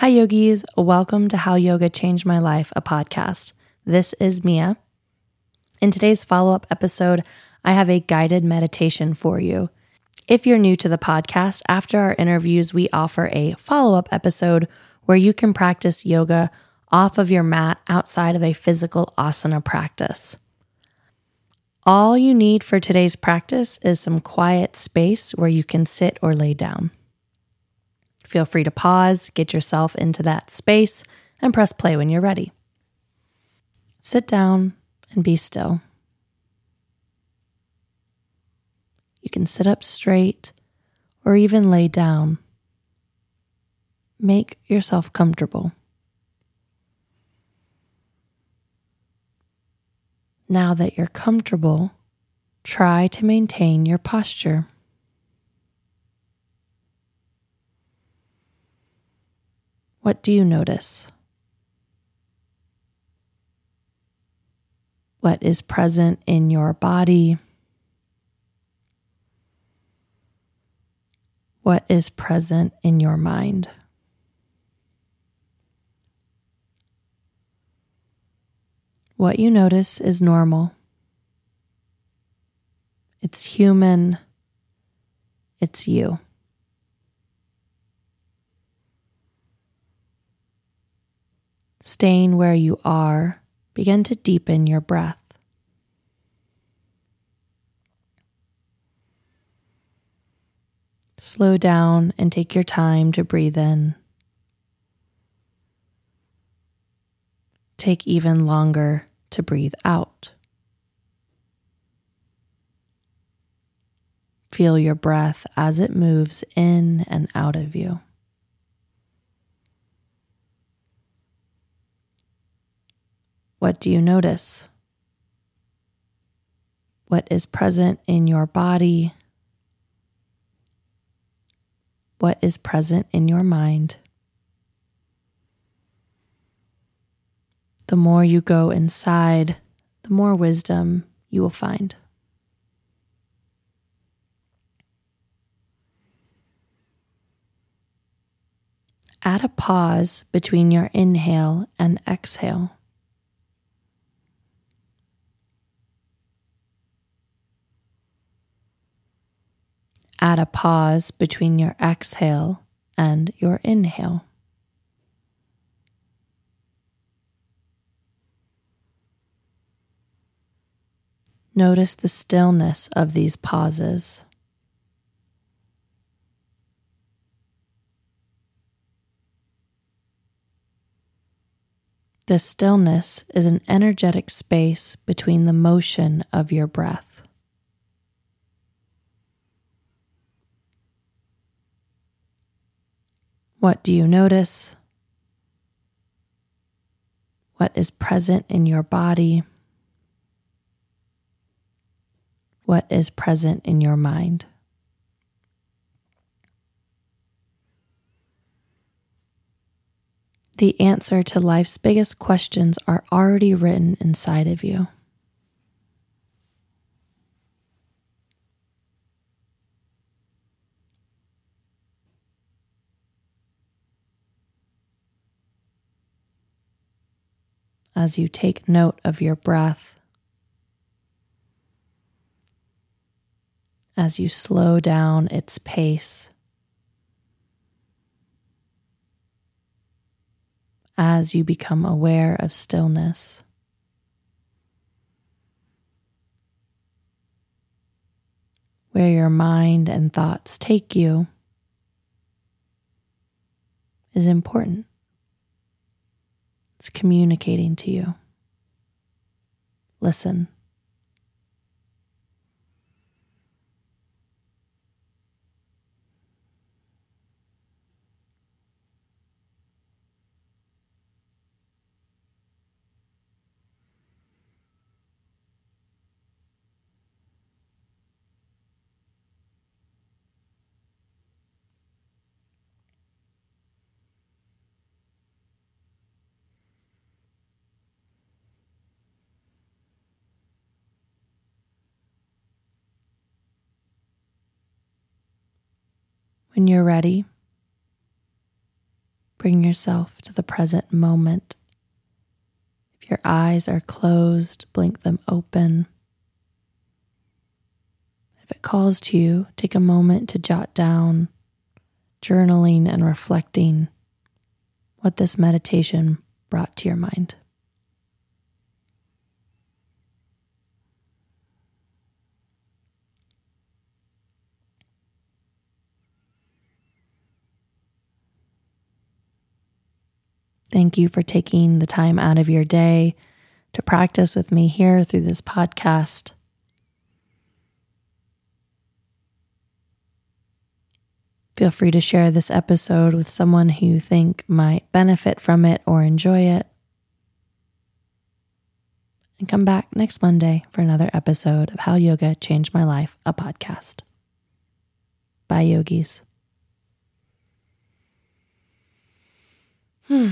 Hi, yogis. Welcome to How Yoga Changed My Life, a podcast. This is Mia. In today's follow up episode, I have a guided meditation for you. If you're new to the podcast, after our interviews, we offer a follow up episode where you can practice yoga off of your mat outside of a physical asana practice. All you need for today's practice is some quiet space where you can sit or lay down. Feel free to pause, get yourself into that space, and press play when you're ready. Sit down and be still. You can sit up straight or even lay down. Make yourself comfortable. Now that you're comfortable, try to maintain your posture. What do you notice? What is present in your body? What is present in your mind? What you notice is normal. It's human. It's you. Staying where you are, begin to deepen your breath. Slow down and take your time to breathe in. Take even longer to breathe out. Feel your breath as it moves in and out of you. What do you notice? What is present in your body? What is present in your mind? The more you go inside, the more wisdom you will find. Add a pause between your inhale and exhale. Add a pause between your exhale and your inhale. Notice the stillness of these pauses. The stillness is an energetic space between the motion of your breath. What do you notice? What is present in your body? What is present in your mind? The answer to life's biggest questions are already written inside of you. As you take note of your breath, as you slow down its pace, as you become aware of stillness. Where your mind and thoughts take you is important. It's communicating to you. Listen. When you're ready, bring yourself to the present moment. If your eyes are closed, blink them open. If it calls to you, take a moment to jot down, journaling and reflecting what this meditation brought to your mind. Thank you for taking the time out of your day to practice with me here through this podcast. Feel free to share this episode with someone who you think might benefit from it or enjoy it. And come back next Monday for another episode of How Yoga Changed My Life, a podcast. Bye, yogis. Hmm.